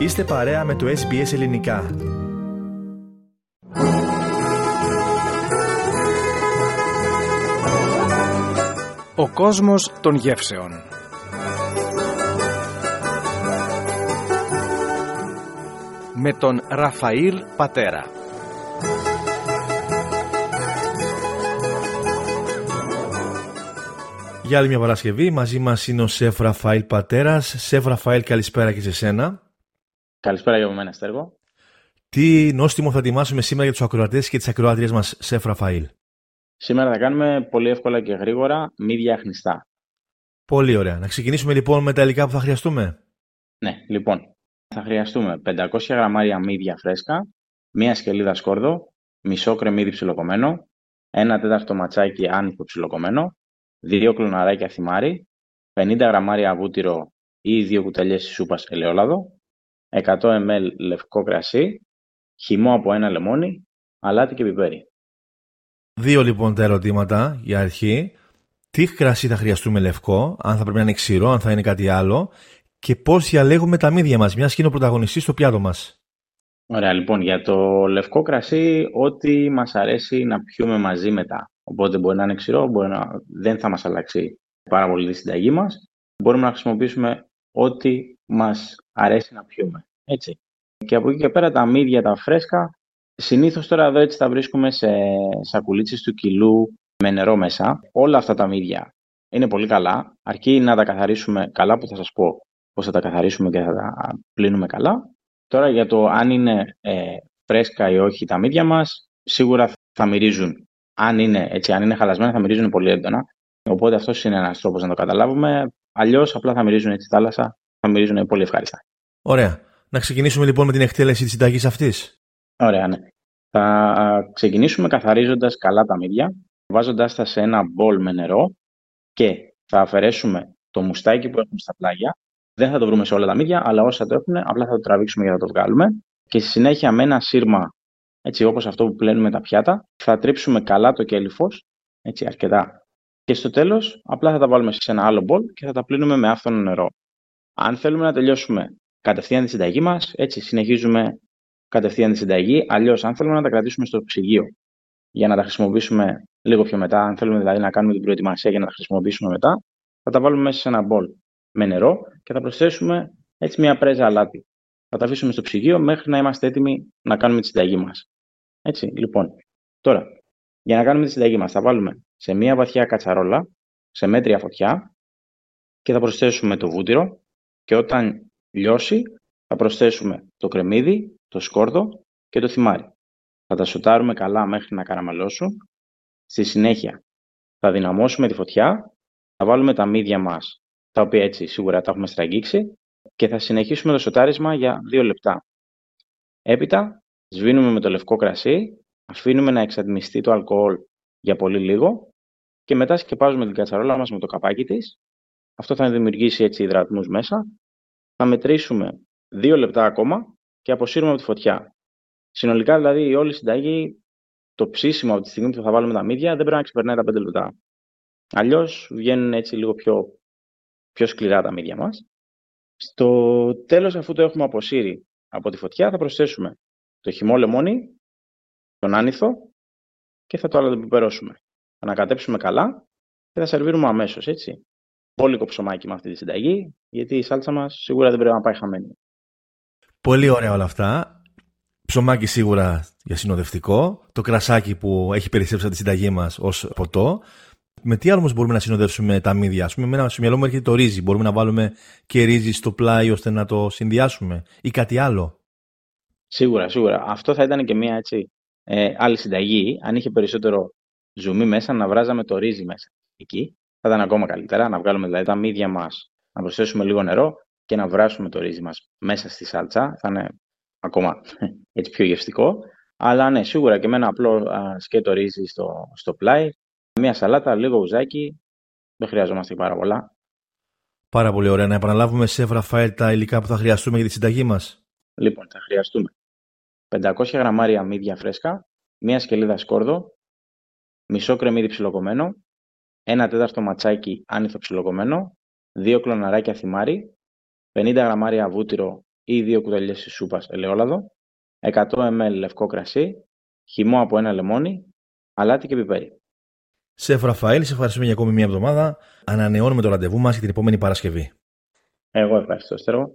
Είστε παρέα με το SBS Ελληνικά. Ο κόσμος των γεύσεων Με τον Ραφαήλ Πατέρα Για άλλη μια Παρασκευή, μαζί μας είναι ο Σεφ Ραφαήλ Πατέρας. Σεφ Ραφαήλ, καλησπέρα και σε σένα. Καλησπέρα για μένα, Στέργο. Τι νόστιμο θα ετοιμάσουμε σήμερα για τους ακροατές και τις ακροάτριες μας, Σεφ Ραφαήλ; Σήμερα θα κάνουμε πολύ εύκολα και γρήγορα μύδια χνιστά. Πολύ ωραία. Να ξεκινήσουμε λοιπόν με τα υλικά που θα χρειαστούμε; Ναι, λοιπόν, θα χρειαστούμε 500 γραμμάρια μύδια φρέσκα, μία σκελίδα σκόρδο, μισό κρεμμύδι ψιλοκομμένο, ένα τέταρτο ματσάκι άνηθο ψιλοκομμένο, δύο κλωναράκια θυμάρι, 50 γραμμάρια βούτυρο ή δύο κουταλιές σούπας ελαιόλαδο, 100 ml λευκό κρασί, χυμό από ένα λεμόνι, αλάτι και πιπέρι. Δύο λοιπόν τα ερωτήματα για αρχή. Τι κρασί θα χρειαστούμε λευκό, αν θα πρέπει να είναι ξηρό, αν θα είναι κάτι άλλο και πώς διαλέγουμε τα μύδια μας, μιας και είναι ο πρωταγωνιστής στο πιάτο μας. Ωραία, λοιπόν, για το λευκό κρασί, ό,τι μας αρέσει να πιούμε μαζί μετά. Οπότε μπορεί να είναι ξηρό, μπορεί να... δεν θα μας αλλάξει πάρα πολύ τη συνταγή μας. Μπορούμε να χρησιμοποιήσουμε ό,τι μας αρέσει να πιούμε. Έτσι. Και από εκεί και πέρα τα μύδια, τα φρέσκα, συνήθως τώρα εδώ έτσι τα βρίσκουμε σε σακουλίτσες του κιλού με νερό μέσα. Όλα αυτά τα μύδια είναι πολύ καλά, αρκεί να τα καθαρίσουμε καλά που θα σας πω πώς θα τα καθαρίσουμε και θα τα πλύνουμε καλά. Τώρα για το αν είναι ε, φρέσκα ή όχι τα μύδια μας, σίγουρα θα μυρίζουν. Αν είναι, έτσι, αν είναι χαλασμένα θα μυρίζουν πολύ έντονα. Οπότε αυτός είναι ένας τρόπος να το καταλάβουμε. Αλλιώς απλά θα μυρίζουν έτσι θάλασσα, θα μυρίζουν πολύ ευχάριστα. Ωραία. Να ξεκινήσουμε λοιπόν με την εκτέλεση της συνταγής αυτής. Ωραία, ναι. Θα ξεκινήσουμε καθαρίζοντας καλά τα μύδια, βάζοντάς τα σε ένα μπολ με νερό και θα αφαιρέσουμε το μουστάκι που έχουμε στα πλάγια. Δεν θα το βρούμε σε όλα τα μύδια, αλλά όσα το έχουν, απλά θα το τραβήξουμε για να το βγάλουμε. Και στη συνέχεια με ένα σύρμα, έτσι όπως αυτό που πλένουμε τα πιάτα, θα τρίψουμε καλά το κέλυφος, έτσι αρκετά. Και στο τέλος, απλά θα τα βάλουμε σε ένα άλλο μπολ και θα τα πλύνουμε με άφθονο νερό. Αν θέλουμε να τελειώσουμε κατευθείαν τη συνταγή μας, έτσι συνεχίζουμε κατευθείαν τη συνταγή. Αλλιώς, αν θέλουμε να τα κρατήσουμε στο ψυγείο για να τα χρησιμοποιήσουμε λίγο πιο μετά, αν θέλουμε δηλαδή να κάνουμε την προετοιμασία για να τα χρησιμοποιήσουμε μετά, θα τα βάλουμε μέσα σε ένα μπολ με νερό και θα προσθέσουμε έτσι μια πρέζα αλάτι. Θα τα αφήσουμε στο ψυγείο μέχρι να είμαστε έτοιμοι να κάνουμε τη συνταγή μας. Έτσι, λοιπόν. Τώρα, για να κάνουμε τη συνταγή μας, θα βάλουμε σε μια βαθιά κατσαρόλα, σε μέτρια φωτιά και θα προσθέσουμε το βούτυρο και όταν λιώσει θα προσθέσουμε το κρεμμύδι, το σκόρδο και το θυμάρι. Θα τα σοτάρουμε καλά μέχρι να καραμελώσουν. Στη συνέχεια θα δυναμώσουμε τη φωτιά, θα βάλουμε τα μύδια μας, τα οποία έτσι σίγουρα τα έχουμε στραγγίξει και θα συνεχίσουμε το σοτάρισμα για δύο λεπτά. Έπειτα σβήνουμε με το λευκό κρασί, αφήνουμε να εξατμιστεί το αλκοόλ για πολύ λίγο και μετά σκεπάζουμε την κατσαρόλα μας με το καπάκι της. Αυτό θα δημιουργήσει έτσι υδρατμούς μέσα. Θα μετρήσουμε δύο λεπτά ακόμα και αποσύρουμε από τη φωτιά. Συνολικά δηλαδή η όλη συνταγή, το ψήσιμο από τη στιγμή που θα βάλουμε τα μύδια δεν πρέπει να ξεπερνάει τα 5 λεπτά. Αλλιώς βγαίνουν έτσι λίγο πιο, πιο σκληρά τα μύδια μας. Στο τέλος, αφού το έχουμε αποσύρει από τη φωτιά, θα προσθέσουμε το χυμό λεμόνι, τον άνηθο και θα το αλατοπιπερώσουμε. Θα ανακατέψουμε καλά και θα σερβίρουμε αμέσως, έτσι. Πόλικο ψωμάκι με αυτή τη συνταγή, γιατί η σάλτσα μας σίγουρα δεν πρέπει να πάει χαμένη. Πολύ ωραία όλα αυτά. Ψωμάκι σίγουρα για συνοδευτικό. Το κρασάκι που έχει περισσέψει τη συνταγή μας ως ποτό. Με τι άλλο μπορούμε να συνοδεύσουμε τα μύδια; Α πούμε, εμένα στο μυαλό μου έρχεται το ρύζι. Μπορούμε να βάλουμε και ρύζι στο πλάι ώστε να το συνδυάσουμε ή κάτι άλλο; Σίγουρα, σίγουρα. Αυτό θα ήταν και μια έτσι, ε, άλλη συνταγή. Αν είχε περισσότερο ζουμί μέσα, να βράζαμε το ρύζι μέσα. Εκεί θα ήταν ακόμα καλύτερα. Να βγάλουμε δηλαδή τα μύδια μας, να προσθέσουμε λίγο νερό και να βράσουμε το ρύζι μας μέσα στη σάλτσα. Θα είναι ακόμα έτσι πιο γευστικό. Αλλά ναι, σίγουρα και με ένα απλό σκέτο ρύζι στο, στο πλάι. Μία σαλάτα, λίγο ουζάκι. Δεν χρειαζόμαστε πάρα πολλά. Πάρα πολύ ωραία. Να επαναλάβουμε σε Ραφαέλ τα υλικά που θα χρειαστούμε για τη συνταγή μας. Λοιπόν, θα χρειαστούμε 500 γραμμάρια μύδια φρέσκα, μία σκελίδα σκόρδο, μισό κρεμμύδι ψιλοκομμένο, ένα τέταρτο ματσάκι άνηθο ψιλοκομμένο, δύο κλωναράκια θυμάρι, 50 γραμμάρια βούτυρο ή 2 κουταλιές της σούπας ελαιόλαδο, 100 ml λευκό κρασί, χυμό από ένα λεμόνι, αλάτι και πιπέρι. Σεφ Ραφαήλ, σε ευχαριστούμε για ακόμη μια εβδομάδα. Ανανεώνουμε το ραντεβού μας για την επόμενη Παρασκευή. Εγώ ευχαριστώ, Στέργο.